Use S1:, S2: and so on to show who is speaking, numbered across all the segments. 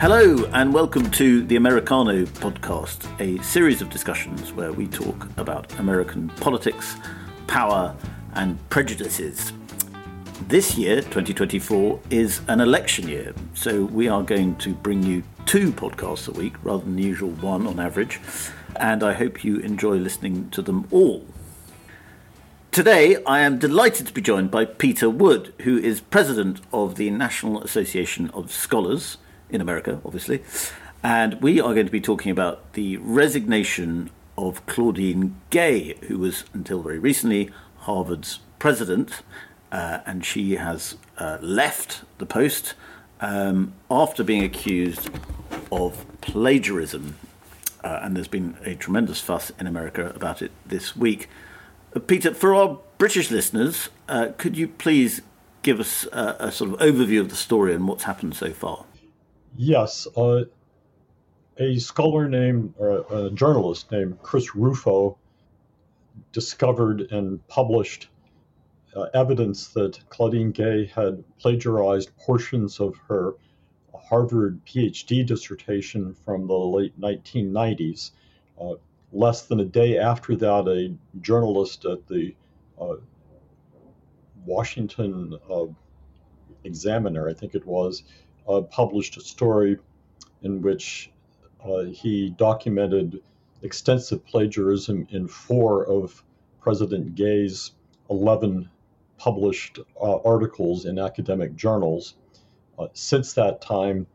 S1: Hello, and welcome to the Americano podcast, a series of discussions where we talk about American politics, power, and prejudices. This year, 2024, is an election year, so we are going to bring you two podcasts a week rather than the usual one on average, and I hope you enjoy listening to them all. Today, I am delighted to be joined by Peter Wood, who is president of the National Association of Scholars in America, obviously. And we are going to be talking about the resignation of Claudine Gay, who was until very recently Harvard's president. Uh, and she has uh, left the post um, after being accused of plagiarism. Uh, and there's been a tremendous fuss in America about it this week. Uh, Peter, for our British listeners, uh, could you please give us a, a sort of overview of the story and what's happened so far?
S2: Yes, uh, a scholar named, or a journalist named Chris Rufo discovered and published uh, evidence that Claudine Gay had plagiarized portions of her Harvard PhD dissertation from the late 1990s. Uh, less than a day after that, a journalist at the uh, Washington uh, Examiner, I think it was, uh, published a story in which uh, he documented extensive plagiarism in four of President Gay's 11 published uh, articles in academic journals. Uh, since that time,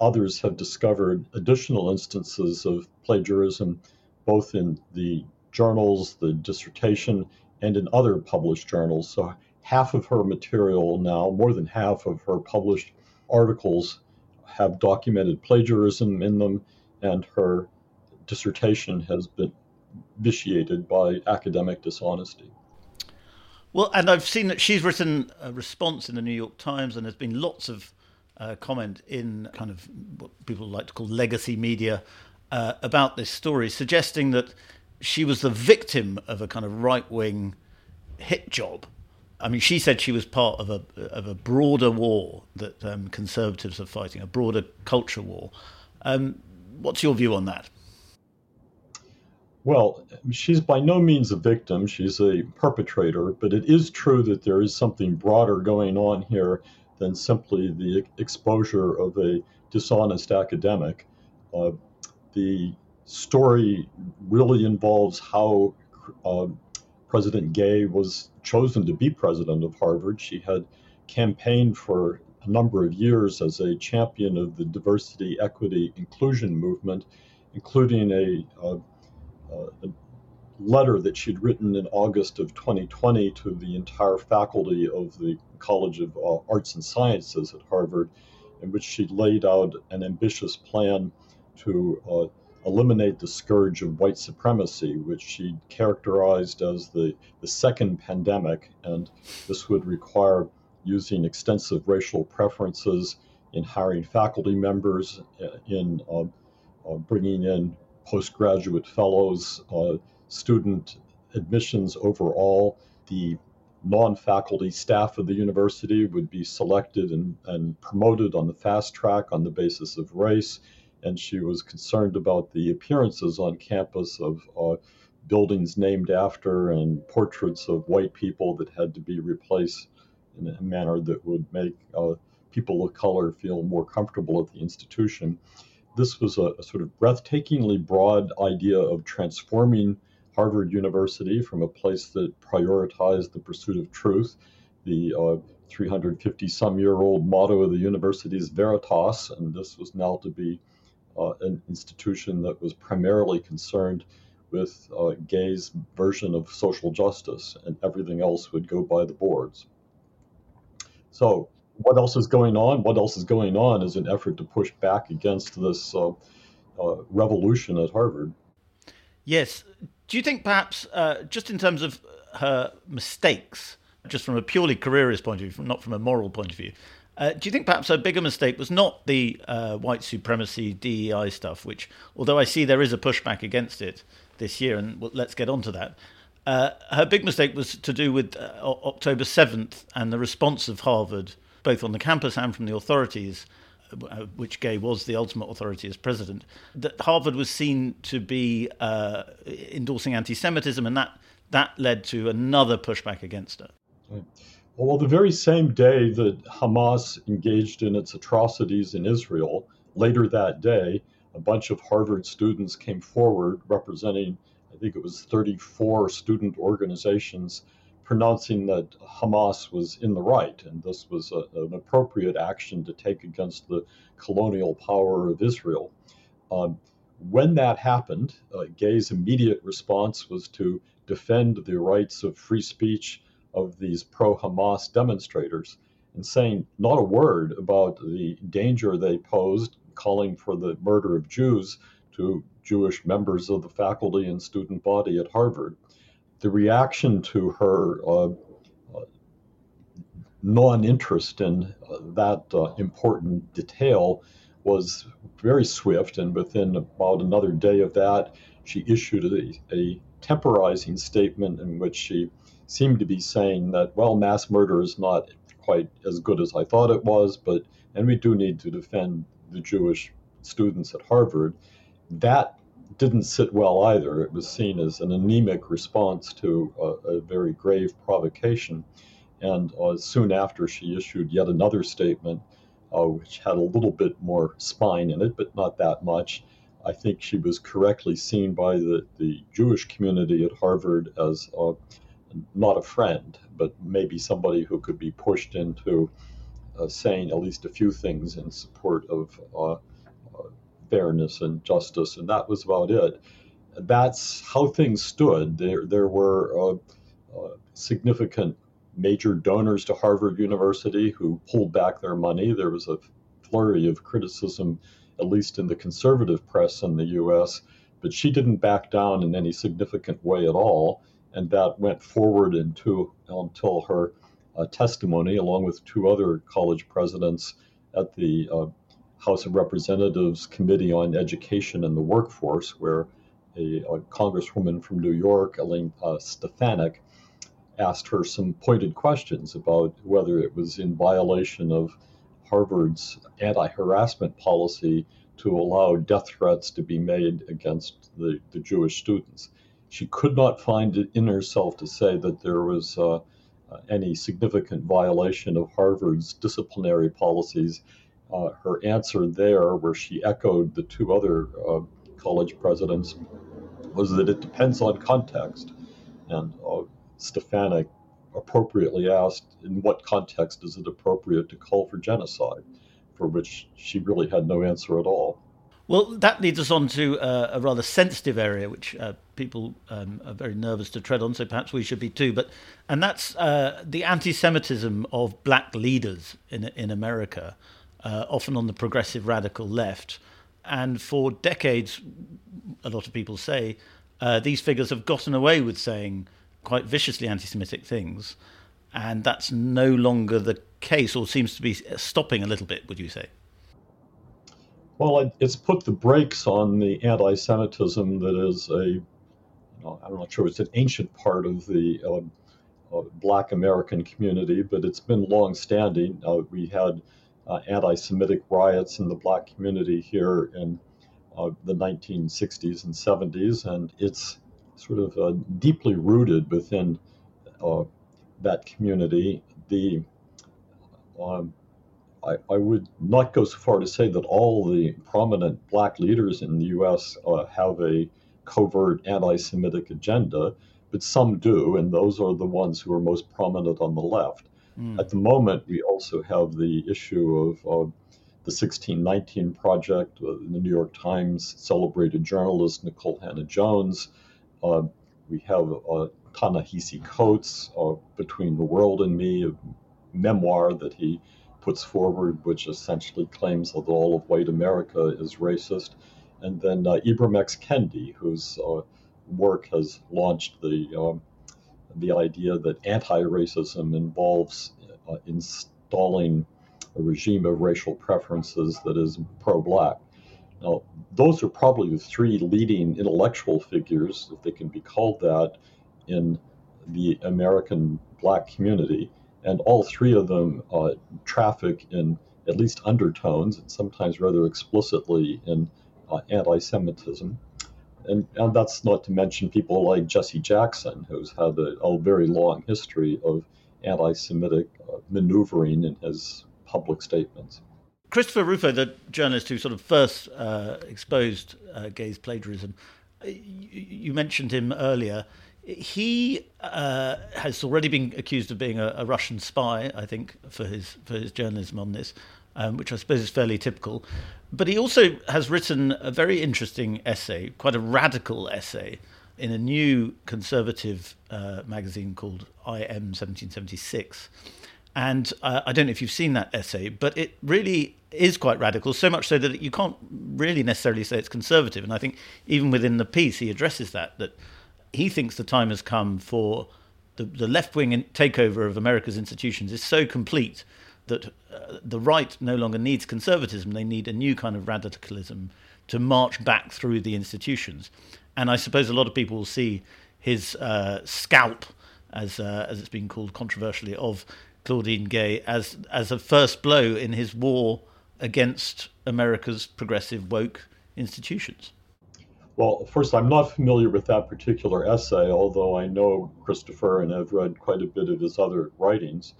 S2: others have discovered additional instances of plagiarism, both in the journals, the dissertation, and in other published journals. So, half of her material now, more than half of her published articles have documented plagiarism in them, and her dissertation has been vitiated by academic dishonesty.
S1: Well, and I've seen that she's written a response in the New York Times, and there's been lots of uh, comment in kind of what people like to call legacy media uh, about this story, suggesting that she was the victim of a kind of right wing hit job I mean, she said she was part of a of a broader war that um, conservatives are fighting, a broader culture war. Um, what's your view on that?
S2: Well, she's by no means a victim. She's a perpetrator, but it is true that there is something broader going on here than simply the exposure of a dishonest academic. Uh, the story really involves how uh, President Gay was chosen to be president of Harvard. She had campaigned for a number of years as a champion of the diversity, equity, inclusion movement, including a, a, a letter that she'd written in August of 2020 to the entire faculty of the College of uh, Arts and Sciences at Harvard, in which she laid out an ambitious plan to uh, eliminate the scourge of white supremacy, which she characterized as the, the second pandemic. And this would require using extensive racial preferences in hiring faculty members, uh, in uh, uh, bringing in postgraduate fellows, uh, student admissions overall. The non faculty staff of the university would be selected and, and promoted on the fast track on the basis of race and she was concerned about the appearances on campus of uh, buildings named after and portraits of white people that had to be replaced in a manner that would make uh, people of color feel more comfortable at the institution. This was a, a, sort of breathtakingly broad idea of transforming Harvard University from a place that prioritized the pursuit of truth. The uh, 350 some year old motto of the university is Veritas, and this was now to be an institution that was primarily concerned with uh, Gay's version of social justice, and everything else would go by the boards. So, what else is going on? What else is going on is an effort to push back against this uh, uh, revolution at Harvard.
S1: Yes. Do you think perhaps, uh, just in terms of her mistakes, just from a purely careerist point of view, not from a moral point of view, uh, do you think perhaps her bigger mistake was not the uh, white supremacy DEI stuff, which, although I see there is a pushback against it this year, and let's get on to that, uh, her big mistake was to do with uh, October 7th and the response of Harvard, both on the campus and from the authorities, uh, which Gay was the ultimate authority as president, that Harvard was seen to be uh, endorsing anti Semitism, and that, that led to another pushback against her.
S2: Well, the very same day that Hamas engaged in its atrocities in Israel, later that day, a bunch of Harvard students came forward representing, I think it was 34 student organizations, pronouncing that Hamas was in the right, and this was a, an appropriate action to take against the colonial power of Israel. Um, when that happened, uh, Gay's immediate response was to defend the rights of free speech of these pro Hamas demonstrators and saying not a word about the danger they posed, calling for the murder of Jews to Jewish members of the faculty and student body at Harvard. The reaction to her uh, uh, non interest in uh, that uh, important detail was very swift, and within about another day of that, she issued a, a temporizing statement in which she seemed to be saying that, well, mass murder is not quite as good as I thought it was, but, and we do need to defend the Jewish students at Harvard. That didn't sit well either. It was seen as an anemic response to a, a very grave provocation. And uh, soon after, she issued yet another statement, uh, which had a little bit more spine in it, but not that much. I think she was correctly seen by the, the Jewish community at Harvard as uh, not a friend, but maybe somebody who could be pushed into uh, saying at least a few things in support of uh, uh, fairness and justice, and that was about it. That's how things stood. There, there were uh, uh, significant major donors to Harvard University who pulled back their money. There was a flurry of criticism, at least in the conservative press in the U.S., but she didn't back down in any significant way at all and that went forward into until her uh, testimony, along with two other college presidents at the uh, House of Representatives Committee on Education and the Workforce, where a, a congresswoman from New York, Elaine uh, Stefanik, asked her some pointed questions about whether it was in violation of Harvard's anti harassment policy to allow death threats to be made against the, the Jewish students she could not find it in herself to say that there was uh, uh, any significant violation of Harvard's disciplinary policies. Uh, her answer there, where she echoed the two other uh, college presidents, was that it depends on context. And uh, Stefanik appropriately asked, in what context is it appropriate to call for genocide? For which she really had no answer at all.
S1: Well, that leads us on to uh, a rather sensitive area, which uh, people um, are very nervous to tread on. So perhaps we should be too. But and that's uh, the anti-Semitism of black leaders in in America, uh, often on the progressive radical left. And for decades, a lot of people say uh, these figures have gotten away with saying quite viciously anti-Semitic things, and that's no longer the case, or seems to be stopping a little bit. Would you say?
S2: Well, it's put the brakes on the anti Semitism that is a, you know, I'm not sure it's an ancient part of the uh, uh, black American community, but it's been long standing. Uh, we had uh, anti Semitic riots in the black community here in uh, the 1960s and 70s, and it's sort of uh, deeply rooted within that community. The um, I, I, would not go so far to say that all the prominent black leaders in the U.S. Uh, have a covert anti Semitic agenda, but some do, and those are the ones who are most prominent on the left. Mm. At the moment, we also have the issue of uh, the 1619 Project, uh, the New York Times celebrated journalist Nicole Hannah-Jones. Uh, we have uh, Ta-Nehisi Coates, uh, Between the World and Me, a memoir that he puts forward, which essentially claims that all of white America is racist. and then uh, Ibram X. Kendi, whose uh, work has launched the um, the idea that anti-racism involves uh, installing a regime of racial preferences that is pro-black. Now, those are probably the three leading intellectual figures, if they can be called that, in the American black community. And all three of them uh, traffic in at least undertones and sometimes rather explicitly in uh, anti Semitism. And, and that's not to mention people like Jesse Jackson, who's had a, a very long history of anti Semitic uh, maneuvering in his public statements.
S1: Christopher Rufo, the journalist who sort of first uh, exposed uh, Gay's plagiarism, you, you, mentioned him earlier. He uh, has already been accused of being a, a, Russian spy, I think, for his for his journalism on this, um, which I suppose is fairly typical. But he also has written a very interesting essay, quite a radical essay, in a new conservative uh, magazine called IM 1776 and uh, I don't know if you've seen that essay, but it really is quite radical, so much so that you can't really necessarily say it's conservative. And I think even within the piece, he addresses that, that he thinks the time has come for the, the left wing takeover of America's institutions is so complete that uh, the right no longer needs conservatism. They need a new kind of radicalism to march back through the institutions. And I suppose a lot of people will see his uh, scalp, as, uh, as it's been called controversially, of Claudine Gay as as a first blow in his war against America's progressive woke institutions?
S2: Well, first, I'm not familiar with that particular essay, although I know Christopher and have read quite a bit of his other writings.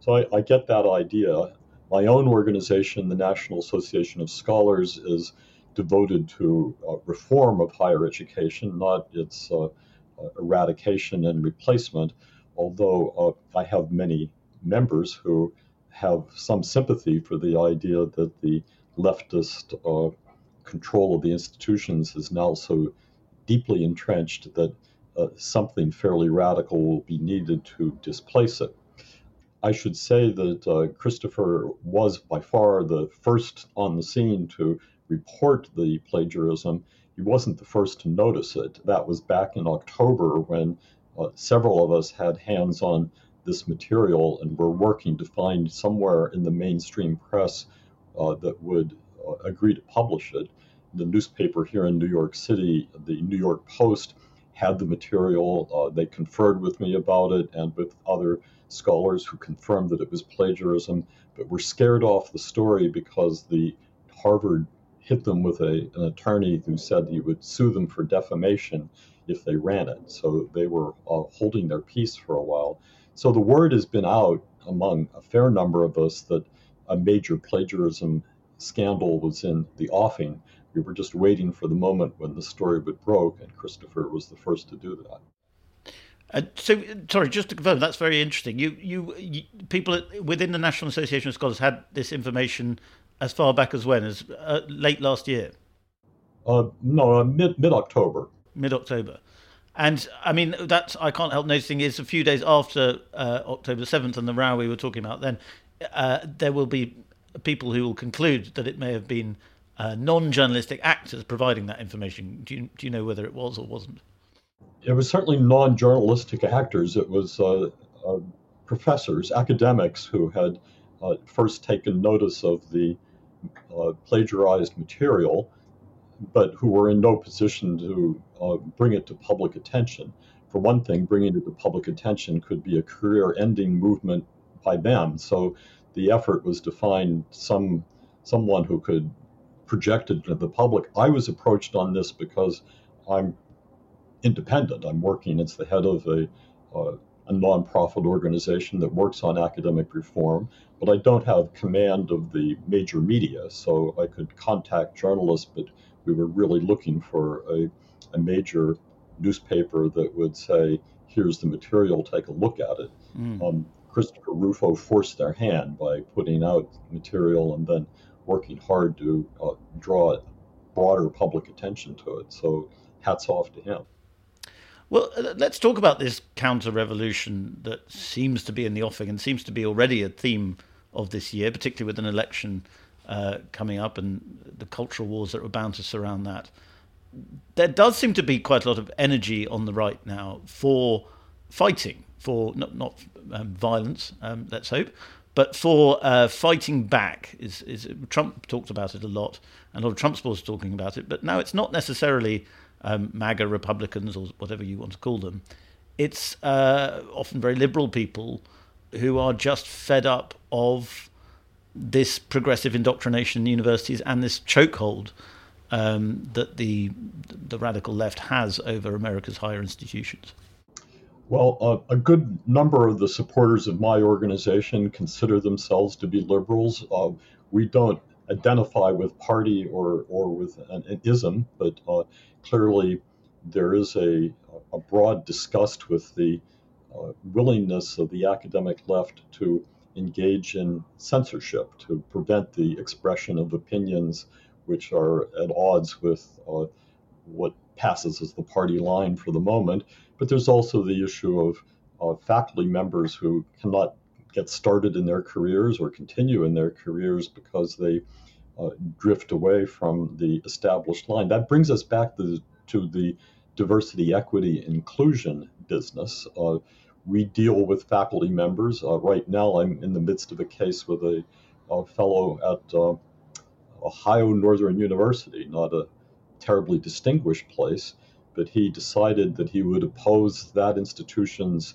S2: So I, I get that idea. My own organization, the National Association of Scholars, is devoted to uh, reform of higher education, not its uh, uh eradication and replacement, although uh, I have many members who have some sympathy for the idea that the leftist uh, control of the institutions is now so deeply entrenched that uh, something fairly radical will be needed to displace it. I should say that uh, Christopher was by far the first on the scene to report the plagiarism. He wasn't the first to notice it. That was back in October when uh, several of us had hands on this material, and we're working to find somewhere in the mainstream press uh, that would uh, agree to publish it. The newspaper here in New York City, the New York Post, had the material. Uh, they conferred with me about it and with other scholars who confirmed that it was plagiarism, but were scared off the story because the Harvard hit them with a, an attorney who said he would sue them for defamation if they ran it. So they were uh, holding their peace for a while. So the word has been out among a fair number of us that a major plagiarism scandal was in the offing. We were just waiting for the moment when the story would broke, and Christopher was the first to do that.
S1: Uh, so, sorry, just to confirm, that's very interesting. You, you, you, people within the National Association of Scholars had this information as far back as when, as uh, late last year.
S2: Uh, no, uh, mid mid October.
S1: Mid October. And I mean, that's I can't help noticing is a few days after uh, October 7th and the row we were talking about then, uh, there will be people who will conclude that it may have been uh, non journalistic actors providing that information. Do you, do you know whether it was or wasn't?
S2: It was certainly non journalistic actors. It was uh, uh, professors, academics who had uh, first taken notice of the plagiarized material but who were in no position to uh, bring it to public attention. For one thing, bringing it to public attention could be a career ending movement by them. So the effort was to find some someone who could project it to the public. I was approached on this because I'm independent. I'm working as the head of a, uh, a nonprofit organization that works on academic reform, but I don't have command of the major media. So I could contact journalists, but we were really looking for a, a major newspaper that would say, here's the material, take a look at it. Mm. Um, Christopher Rufo forced their hand by putting out material and then working hard to uh, draw broader public attention to it. So hats off to him.
S1: Well, uh, let's talk about this counter revolution that seems to be in the offing and seems to be already a theme of this year, particularly with an election uh, coming up and the cultural wars that are bound to surround that. There does seem to be quite a lot of energy on the right now for fighting, for not, not um, violence, um, let's hope, but for uh, fighting back. Is, is Trump talked about it a lot, and a lot of Trump supporters talking about it, but now it's not necessarily um, MAGA Republicans or whatever you want to call them. It's uh, often very liberal people who are just fed up of this progressive indoctrination in universities and this chokehold um, that the the radical left has over America's higher institutions.
S2: Well, a good number of the supporters of my organization consider themselves to be liberals. Uh, we don't identify with party or, or with an, an ism, but uh, clearly there is a, a broad disgust with the uh, willingness of the academic left to engage in censorship, to prevent the expression of opinions which are at odds with uh, what passes as the party line for the moment. But there's also the issue of uh, faculty members who cannot get started in their careers or continue in their careers because they uh, drift away from the established line. That brings us back to, to the diversity, equity, inclusion business. Uh, we deal with faculty members. Uh, right now, I'm in the midst of a case with a, a fellow at uh, Ohio Northern University, not a terribly distinguished place, but he decided that he would oppose that institution's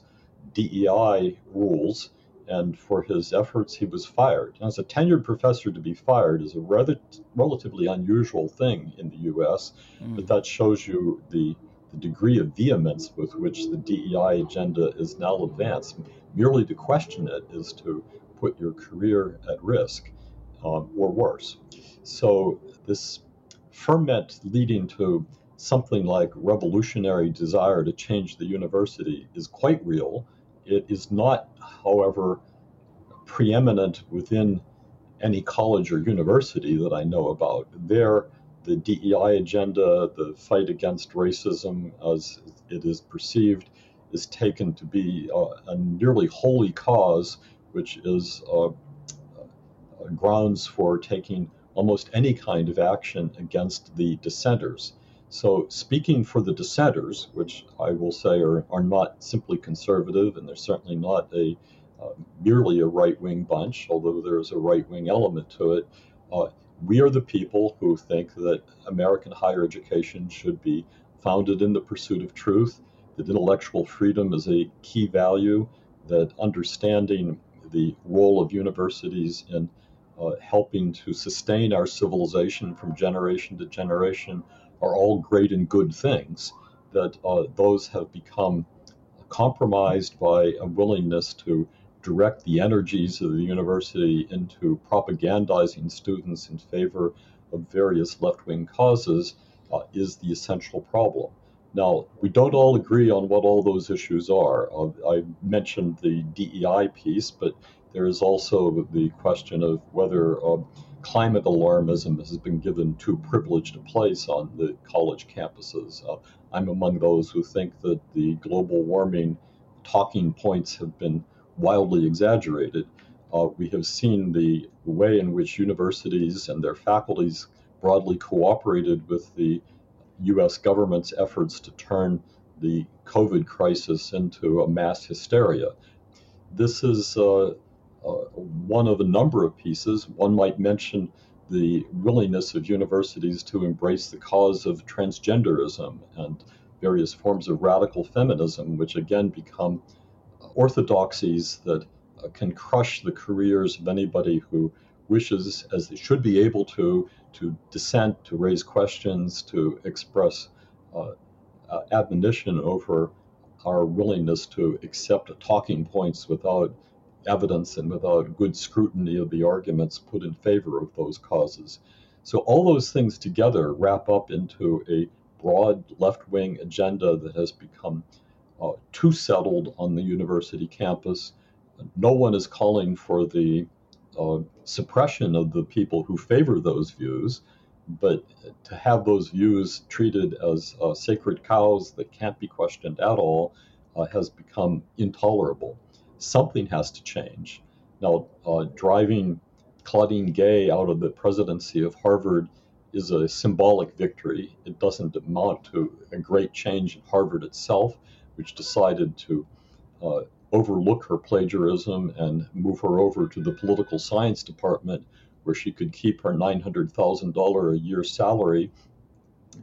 S2: DEI rules and for his efforts, he was fired. As a tenured professor to be fired is a rather relatively unusual thing in the U.S., mm. but that shows you the, the degree of vehemence with which the DEI agenda is now advanced. Merely to question it is to put your career at risk, um, or worse. So this ferment leading to something like revolutionary desire to change the university is quite real it is not, however, preeminent within any college or university that I know about. There, the DEI agenda, the fight against racism as it is perceived, is taken to be uh, a nearly holy cause, which is uh, uh, grounds for taking almost any kind of action against the dissenters. So, speaking for the dissenters, which I will say are, are not simply conservative, and they're certainly not a uh, merely a right wing bunch, although there is a right wing element to it, uh, we are the people who think that American higher education should be founded in the pursuit of truth, that intellectual freedom is a key value, that understanding the role of universities in uh, helping to sustain our civilization from generation to generation are all great and good things, that uh, those have become compromised by a willingness to direct the energies of the university into propagandizing students in favor of various left wing causes uh, is the essential problem. Now, we don't all agree on what all those issues are. Uh, I mentioned the DEI piece, but there is also the question of whether uh, climate alarmism has been given too privileged a place on the college campuses. Uh, I'm among those who think that the global warming talking points have been wildly exaggerated. Uh, we have seen the way in which universities and their faculties broadly cooperated with the US government's efforts to turn the COVID crisis into a mass hysteria. This is uh, one of a number of pieces. One might mention the willingness of universities to embrace the cause of transgenderism and various forms of radical feminism, which again become orthodoxies that uh, can crush the careers of anybody who wishes, as they should be able to, to dissent, to raise questions, to express uh, uh, admonition over our willingness to accept talking points without evidence and without good scrutiny of the arguments put in favor of those causes. So, all those things together wrap up into a broad left wing agenda that has become uh, too settled on the university campus. No one is calling for the uh, suppression of the people who favor those views, but to have those views treated as uh, sacred cows that can't be questioned at all uh, has become intolerable something has to change. Now, uh, driving Claudine Gay out of the presidency of Harvard is a symbolic victory. It doesn't amount to a great change in Harvard itself, which decided to uh, overlook her plagiarism and move her over to the political science department, where she could keep her $900,000 a year salary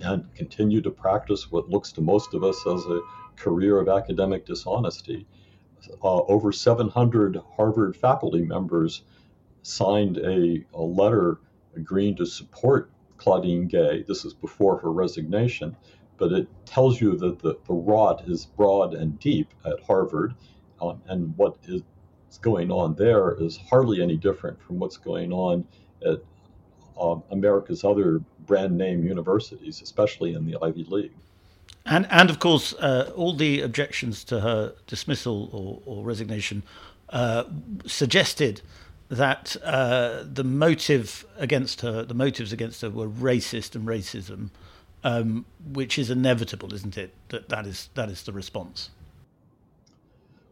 S2: and continue to practice what looks to most of us as a career of academic dishonesty. Uh, over 700 Harvard faculty members signed a, a letter agreeing to support Claudine Gay. This is before her resignation, but it tells you that the, the rot is broad and deep at Harvard, um, and what is going on there is hardly any different from what's going on at um, America's other brand name universities, especially in the Ivy League.
S1: And, and of course, uh, all the objections to her dismissal or, or resignation uh, suggested that uh, the motive against her, the motives against her, were racist and racism, um, which is inevitable, isn't it? That that is that is the response.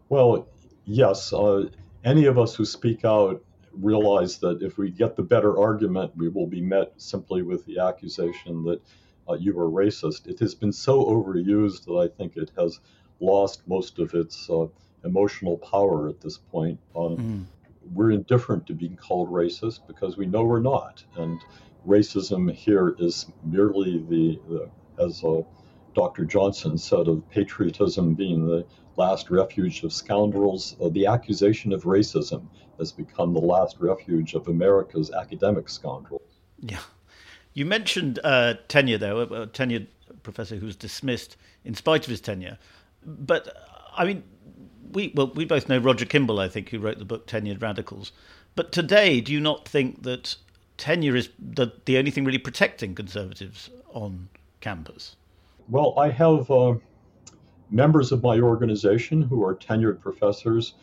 S2: Well, yes. Uh, any of us who speak out realize that if we get the better argument, we will be met simply with the accusation that uh, you are racist. It has been so overused that I think it has lost most of its uh, emotional power at this point. Mm. We're indifferent to being called racist because we know we're not. And racism here is merely the, the as uh, Dr. Johnson said, of patriotism being the last refuge of scoundrels. Uh, the accusation of racism has become the last refuge of America's academic scoundrels.
S1: Yeah. You mentioned uh, tenure, though, a tenured professor who's dismissed in spite of his tenure. But, I mean, we, well, we both know Roger Kimball, I think, who wrote the book Tenured Radicals. But today, do you not think that tenure is the, the only thing really protecting conservatives on campus?
S2: Well, I have uh, members of my organization who are tenured professors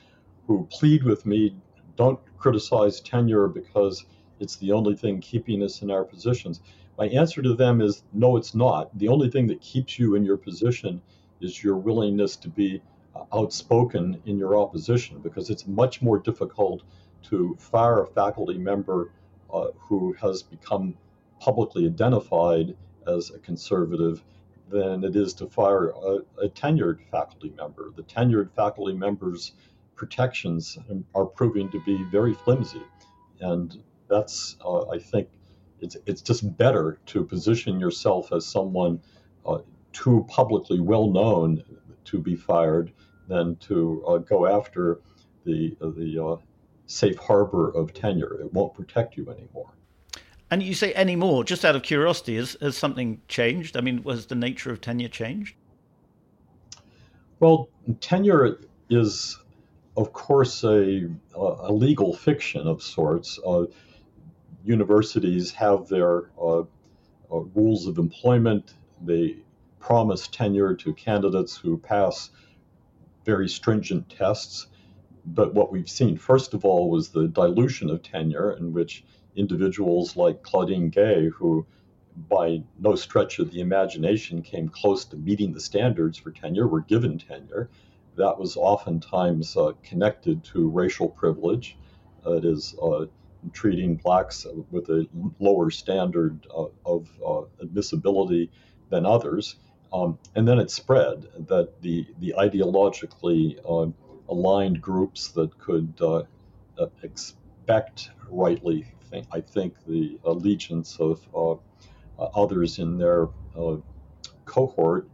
S2: who plead with me don't criticize tenure because it's the only thing keeping us in our positions. My answer to them is no, it's not. The only thing that keeps you in your position is your willingness to be uh, outspoken in your opposition because it's much more difficult to fire a faculty member uh, who has become publicly identified as a conservative than it is to fire a, a tenured faculty member. The tenured faculty members' protections are proving to be very flimsy, and that's uh, I think it's it's just better to position yourself as someone uh, too publicly well known to be fired than to uh, go after the the uh, safe harbor of tenure. It won't protect you anymore.
S1: And you say anymore, just out of curiosity, has, has something changed? I mean, was the nature of tenure changed?
S2: Well, tenure is, of course, a, a legal fiction of sorts. Uh, universities have their uh, uh, rules of employment. They promise tenure to candidates who pass very stringent tests. But what we've seen, first of all, was the dilution of tenure, in which individuals like Claudine Gay, who by no stretch of the imagination came close to meeting the standards for tenure, were given tenure. That was oftentimes uh, connected to racial privilege. Uh, it is uh, treating blacks with a lower standard uh, of uh, admissibility than others. Um, and then it spread that the, the ideologically uh, aligned groups that could expect rightly think, I think the allegiance of uh, uh, others in their uh, cohort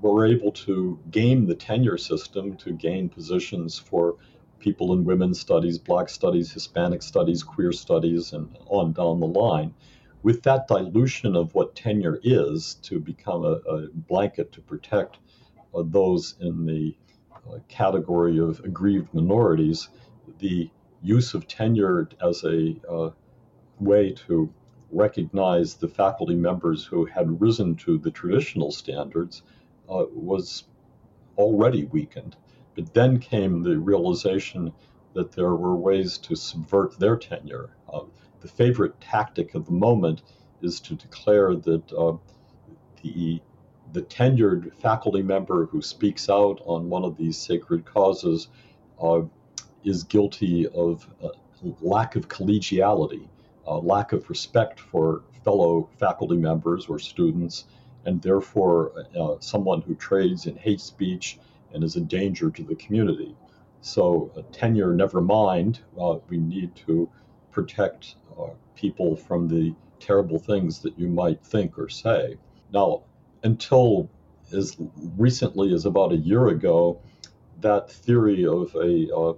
S2: were able to game the tenure system to gain positions for people in women's studies, black studies, Hispanic studies, queer studies, and on down the line. With that dilution of what tenure is to become a, a blanket to protect uh, those in the uh, category of aggrieved minorities, the use of tenure as a uh, way to recognize the faculty members who had risen to the traditional standards uh, was already weakened. But then came the realization that there were ways to subvert their tenure. Uh, the favorite tactic of the moment is to declare that uh, the the tenured faculty member who speaks out on one of these sacred causes uh, is guilty of uh, lack of collegiality, uh, lack of respect for fellow faculty members or students, and therefore uh, someone who trades in hate speech and is a danger to the community. So, tenure, never mind, uh, we need to protect uh, people from the terrible things that you might think or say. Now, until as recently as about a year ago, that theory of a, uh,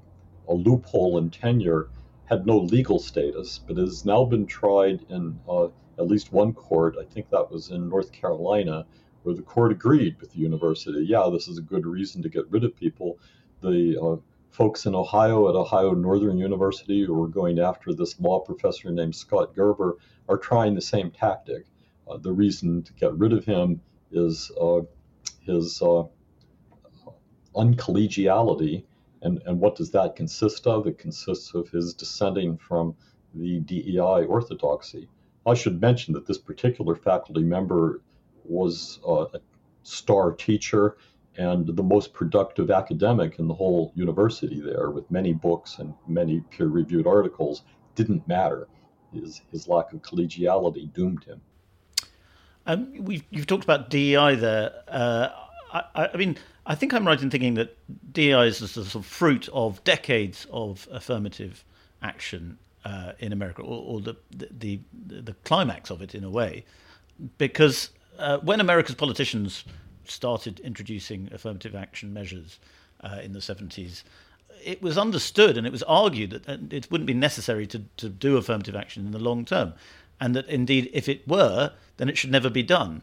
S2: a loophole in tenure had no legal status, but has now been tried in uh, at least one court. I think that was in North Carolina, where the court agreed with the university. Yeah, this is a good reason to get rid of people. The uh, folks in Ohio at Ohio Northern University who are going after this law professor named Scott Gerber are trying the same tactic. Uh, the reason to get rid of him is uh, his uh, uncollegiality. And, and what does that consist of? It consists of his dissenting from the DEI orthodoxy. I should mention that this particular faculty member was a star teacher and the most productive academic in the whole university there, with many books and many peer reviewed articles, didn't matter. His, his lack of collegiality doomed him.
S1: Um, we've, you've talked about DEI there. Uh, I, I, mean, I think I'm right in thinking that DEI is the sort of fruit of decades of affirmative action uh, in America, or, or the, the, the, the climax of it in a way, because uh, when America's politicians started introducing affirmative action measures uh, in the 70s, it was understood and it was argued that it wouldn't be necessary to, to do affirmative action in the long term, and that indeed, if it were, then it should never be done.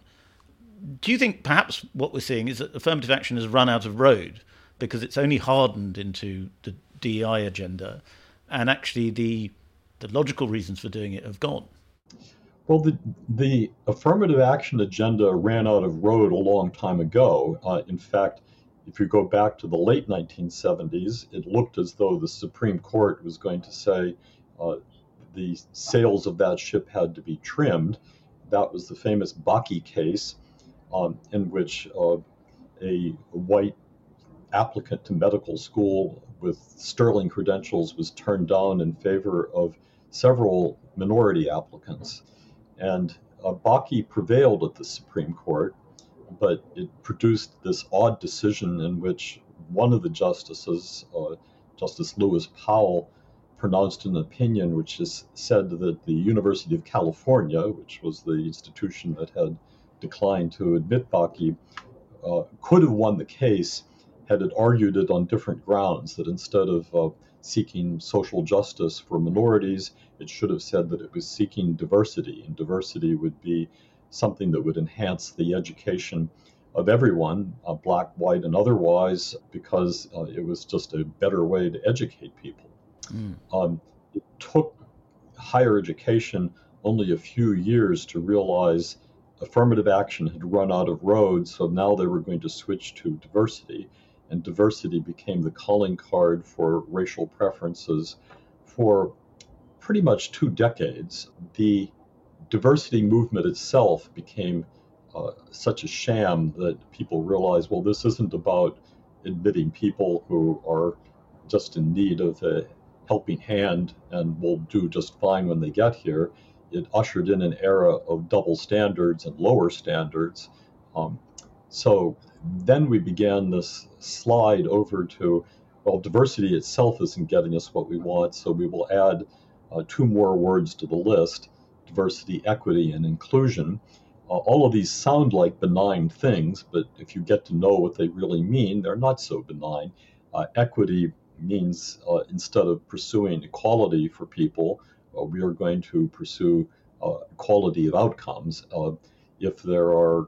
S1: Do you think perhaps what we're seeing is that affirmative action has run out of road because it's only hardened into the DEI agenda, and actually the the logical reasons for doing it have gone?
S2: Well, the, the affirmative action agenda ran out of road a long time ago. Uh, in fact, if you go back to the late 1970s, it looked as though the Supreme Court was going to say uh, the sails of that ship had to be trimmed. That was the famous Bakke case, um, in which uh, a white applicant to medical school with sterling credentials was turned down in favor of several minority applicants. And uh, Bakke prevailed at the Supreme Court, but it produced this odd decision in which one of the justices, uh, Justice Lewis Powell, pronounced an opinion which is said that the University of California, which was the institution that had declined to admit Bakke, uh, could have won the case had it argued it on different grounds, that instead of uh, seeking social justice for minorities, it should have said that it was seeking diversity, and diversity would be something that would enhance the education of everyone, uh, black, white, and otherwise, because uh, it was just a better way to educate people. Mm. Um, it took higher education only a few years to realize affirmative action had run out of road, so now they were going to switch to diversity and diversity became the calling card for racial preferences for pretty much two decades. The diversity movement itself became uh, such a sham that people realized, well, this isn't about admitting people who are just in need of a helping hand and will do just fine when they get here. It ushered in an era of double standards and lower standards. Um, so then we began this slide over to, well, diversity itself isn't getting us what we want, so we will add uh, two more words to the list diversity, equity, and inclusion. Uh, all of these sound like benign things, but if you get to know what they really mean, they're not so benign. Uh, equity means uh, instead of pursuing equality for people, uh, we are going to pursue uh, equality of outcomes. if there are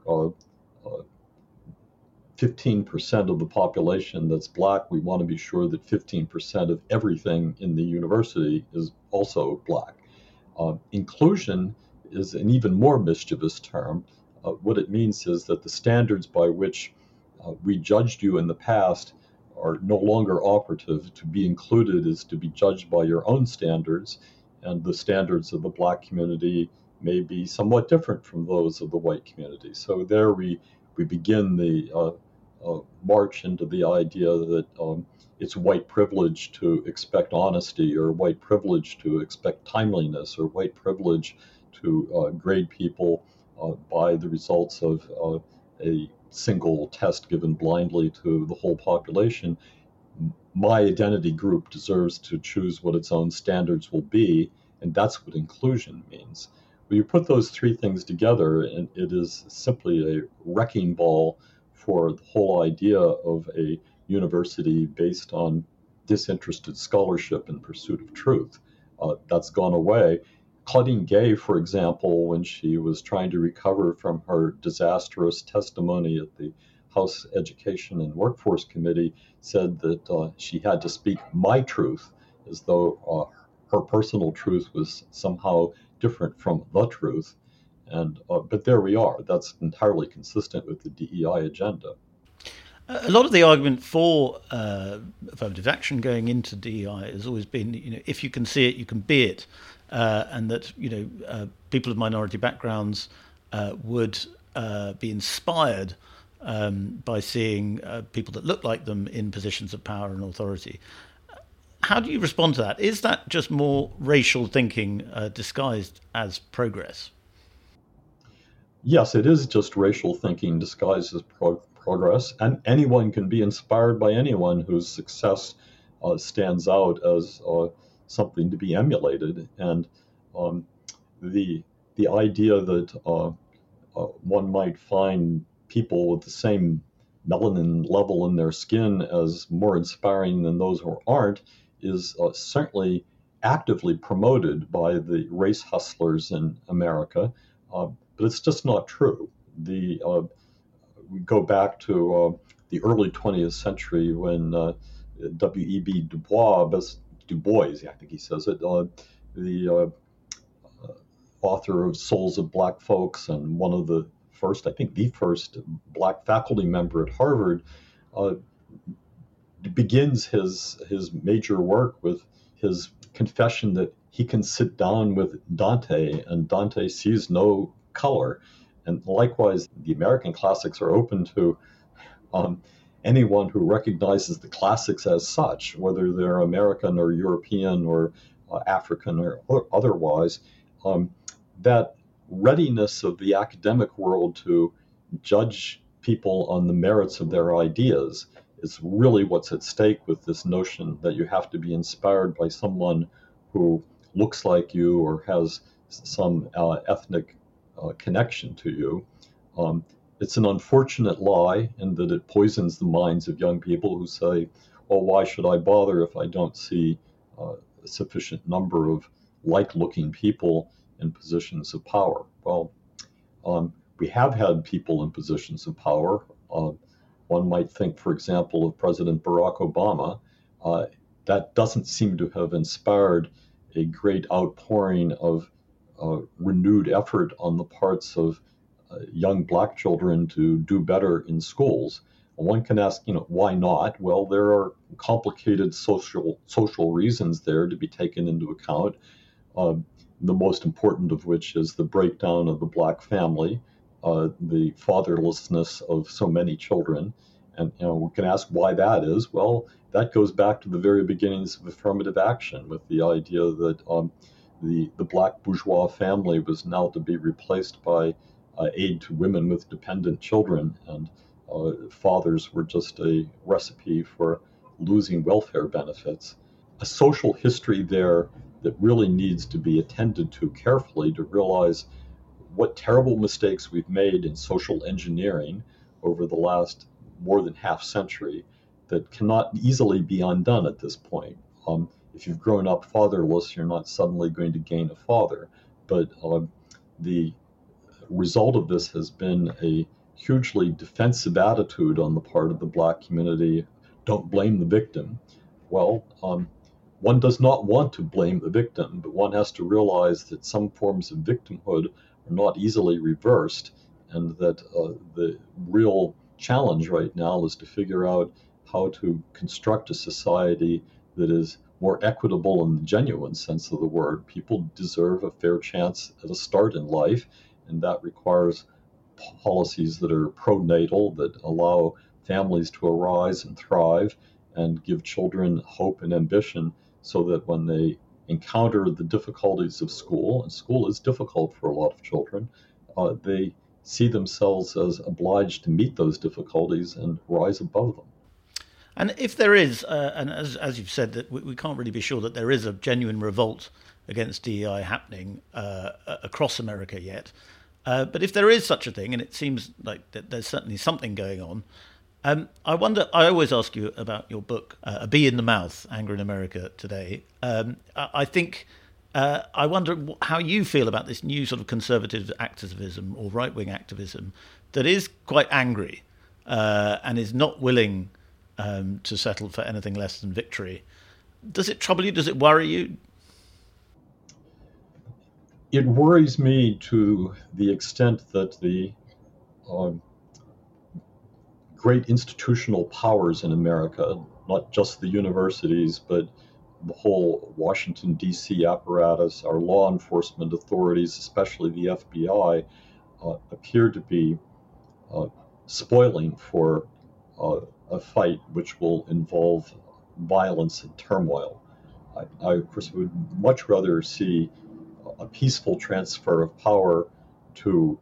S2: 15% of the population that's black, we want to be sure that 15% of everything in the university is also black. Uh, inclusion is an even more mischievous term. Uh, what it means is that the standards by which uh, we judged you in the past are no longer operative. To be included is to be judged by your own standards, and the standards of the black community may be somewhat different from those of the white community. So there we we begin the uh, uh, march into the idea that um, it's white privilege to expect honesty, or white privilege to expect timeliness, or white privilege to uh, grade people uh, by the results of uh, a single test given blindly to the whole population. My identity group deserves to choose what its own standards will be, and that's what inclusion means. When you put those three things together, and it is simply a wrecking ball for the whole idea of a university based on disinterested scholarship in pursuit of truth. Uh, that's gone away. Claudine Gay, for example, when she was trying to recover from her disastrous testimony at the House Education and Workforce Committee, said that uh, she had to speak my truth as though uh, her personal truth was somehow different from the truth. And uh, but there we are. That's entirely consistent with the DEI agenda.
S3: A lot of the argument for uh, affirmative action going into DEI has always been, you know, if you can see it, you can be it, uh, and that you know uh, people of minority backgrounds uh, would uh, be inspired um, by seeing uh, people that look like them in positions of power and authority. How do you respond to that? Is that just more racial thinking disguised as progress?
S2: Yes, it is just racial thinking disguised as pro- progress, and anyone can be inspired by anyone whose success uh, stands out as uh, something to be emulated. And um, the the idea that uh, uh one might find people with the same melanin level in their skin as more inspiring than those who aren't is uh, certainly actively promoted by the race hustlers in America, uh, but it's just not true. The we go back to uh, the early 20th century when uh, W.E.B. Du Bois, Du Bois, I think he says it, uh, the uh, uh, author of Souls of Black Folks and one of the first, I think the first black faculty member at Harvard, uh, begins his his major work with his confession that he can sit down with Dante and Dante sees no color and likewise, the American classics are open to um, anyone who recognizes the classics as such, whether they're American or European or uh, African or, otherwise. Um, that readiness of the academic world to judge people on the merits of their ideas is really what's at stake with this notion that you have to be inspired by someone who looks like you or has some uh, ethnic uh, connection to you. Um, it's an unfortunate lie in that it poisons the minds of young people who say, well, why should I bother if I don't see uh, a sufficient number of like looking people in positions of power? Well, um, we have had people in positions of power. Uh, one might think, for example, of President Barack Obama. Uh, that doesn't seem to have inspired a great outpouring of uh, renewed effort on the parts of uh, young black children to do better in schools. one can ask, you know, why not? Well, there are complicated social social reasons there to be taken into account. Uh, the most important of which is the breakdown of the black family, uh, the fatherlessness of so many children, and you know we can ask why that is. Well, that goes back to the very beginnings of affirmative action, with the idea that um, the, the black bourgeois family was now to be replaced by uh, aid to women with dependent children, and uh, fathers were just a recipe for losing welfare benefits. A social history there that really needs to be attended to carefully to realize what terrible mistakes we've made in social engineering over the last more than half century that cannot easily be undone at this point. Um, if you've grown up fatherless, you're not suddenly going to gain a father. But uh, the result of this has been a hugely defensive attitude on the part of the black community. Don't blame the victim. Well, um, one does not want to blame the victim, but one has to realize that some forms of victimhood are not easily reversed, and that uh, the real challenge right now is to figure out how to construct a society that is more equitable in the genuine sense of the word. People deserve a fair chance at a start in life, and that requires policies that are pronatal, that allow families to arise and thrive and give children hope and ambition so that when they encounter the difficulties of school, and school is difficult for a lot of children, uh, they see themselves as obliged to meet those difficulties and rise above them.
S3: And if there is, uh, and as, as you've said, that we, we, can't really be sure that there is a genuine revolt against DEI happening uh, across America yet. Uh, but if there is such a thing, and it seems like there's certainly something going on, um, I wonder. I always ask you about your book, uh, "A Bee in the Mouth: Anger in America Today." Um, I, I, think uh, I wonder how you feel about this new sort of conservative activism or right-wing activism that is quite angry uh, and is not willing um, to settle for anything less than victory. Does it trouble you? Does it worry you?
S2: It worries me to the extent that the um, great institutional powers in America, not just the universities, but the whole Washington, D.C. apparatus, our law enforcement authorities, especially the FBI, uh, appear to be uh, spoiling for uh, a fight which will involve violence and turmoil. I, I, of course, would much rather see a peaceful transfer of power to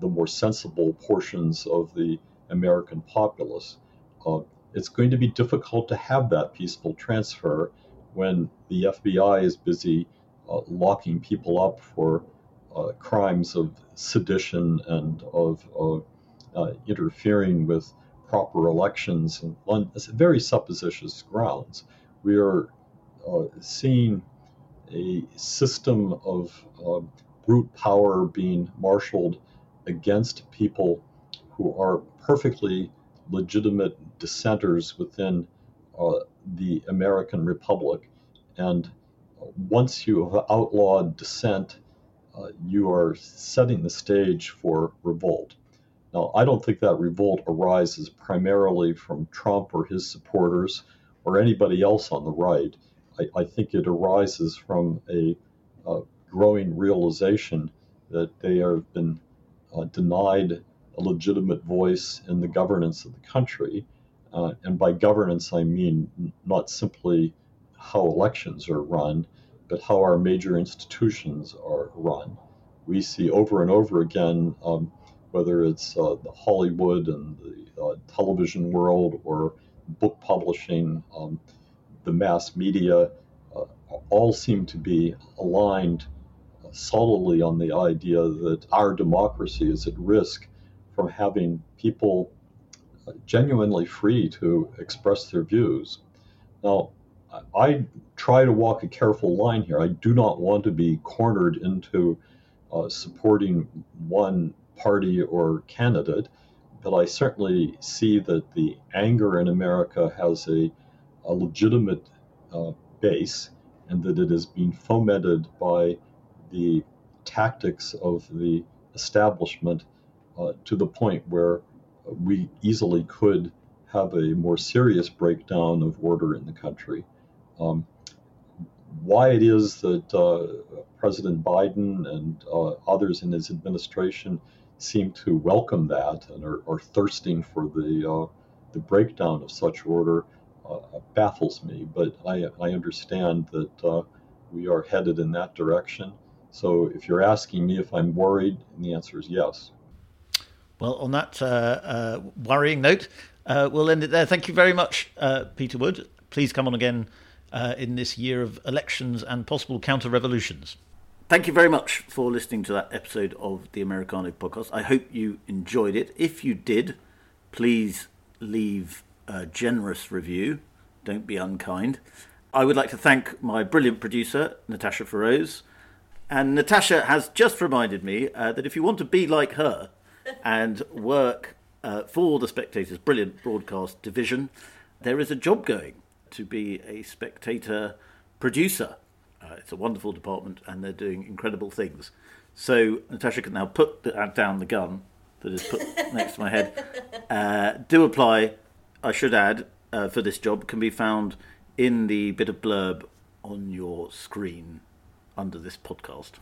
S2: the more sensible portions of the American populace. Uh, it's going to be difficult to have that peaceful transfer when the FBI is busy uh, locking people up for uh, crimes of sedition and of uh, interfering with proper elections on very suppositious grounds. We are uh, seeing a system of uh, brute power being marshaled against people who are perfectly legitimate dissenters within uh, the American Republic. And once you have outlawed dissent, uh, you are setting the stage for revolt. Now, I don't think that revolt arises primarily from Trump or his supporters or anybody else on the right. I, I think it arises from a, a, growing realization that they have been uh, denied a legitimate voice in the governance of the country. Uh, and by governance, I mean not simply how elections are run, but how our major institutions are run. We see over and over again, um, whether it's uh, the Hollywood and the uh, television world or book publishing, um, the mass media, uh, all seem to be aligned solidly on the idea that our democracy is at risk from having people genuinely free to express their views. Now, I try to walk a careful line here. I do not want to be cornered into uh, supporting one party or candidate, but I certainly see that the anger in America has a, a legitimate uh, base and that it is being fomented by the tactics of the establishment uh, to the point where we easily could have a more serious breakdown of order in the country. Um, why it is that uh, President Biden and uh, others in his administration seem to welcome that and are, are thirsting for the uh, the breakdown of such order uh, baffles me. But I, I understand that uh, we are headed in that direction. So if you're asking me if I'm worried, the answer is yes.
S3: Well, on that uh, uh, worrying note, uh, we'll end it there. Thank you very much, uh, Peter Wood. Please come on again uh, in this year of elections and possible counter revolutions.
S1: Thank you very much for listening to that episode of the Americano podcast. I hope you enjoyed it. If you did, please leave a generous review. Don't be unkind. I would like to thank my brilliant producer, Natasha Feroz. And Natasha has just reminded me uh, that if you want to be like her, and work uh, for the Spectator's brilliant broadcast division, there is a job going to be a spectator producer. Uh, it's a wonderful department and they're doing incredible things. So Natasha can now put the, uh, down the gun that is put next to my head. Uh, do apply, I should add, uh, for this job can be found in the bit of blurb on your screen under this podcast.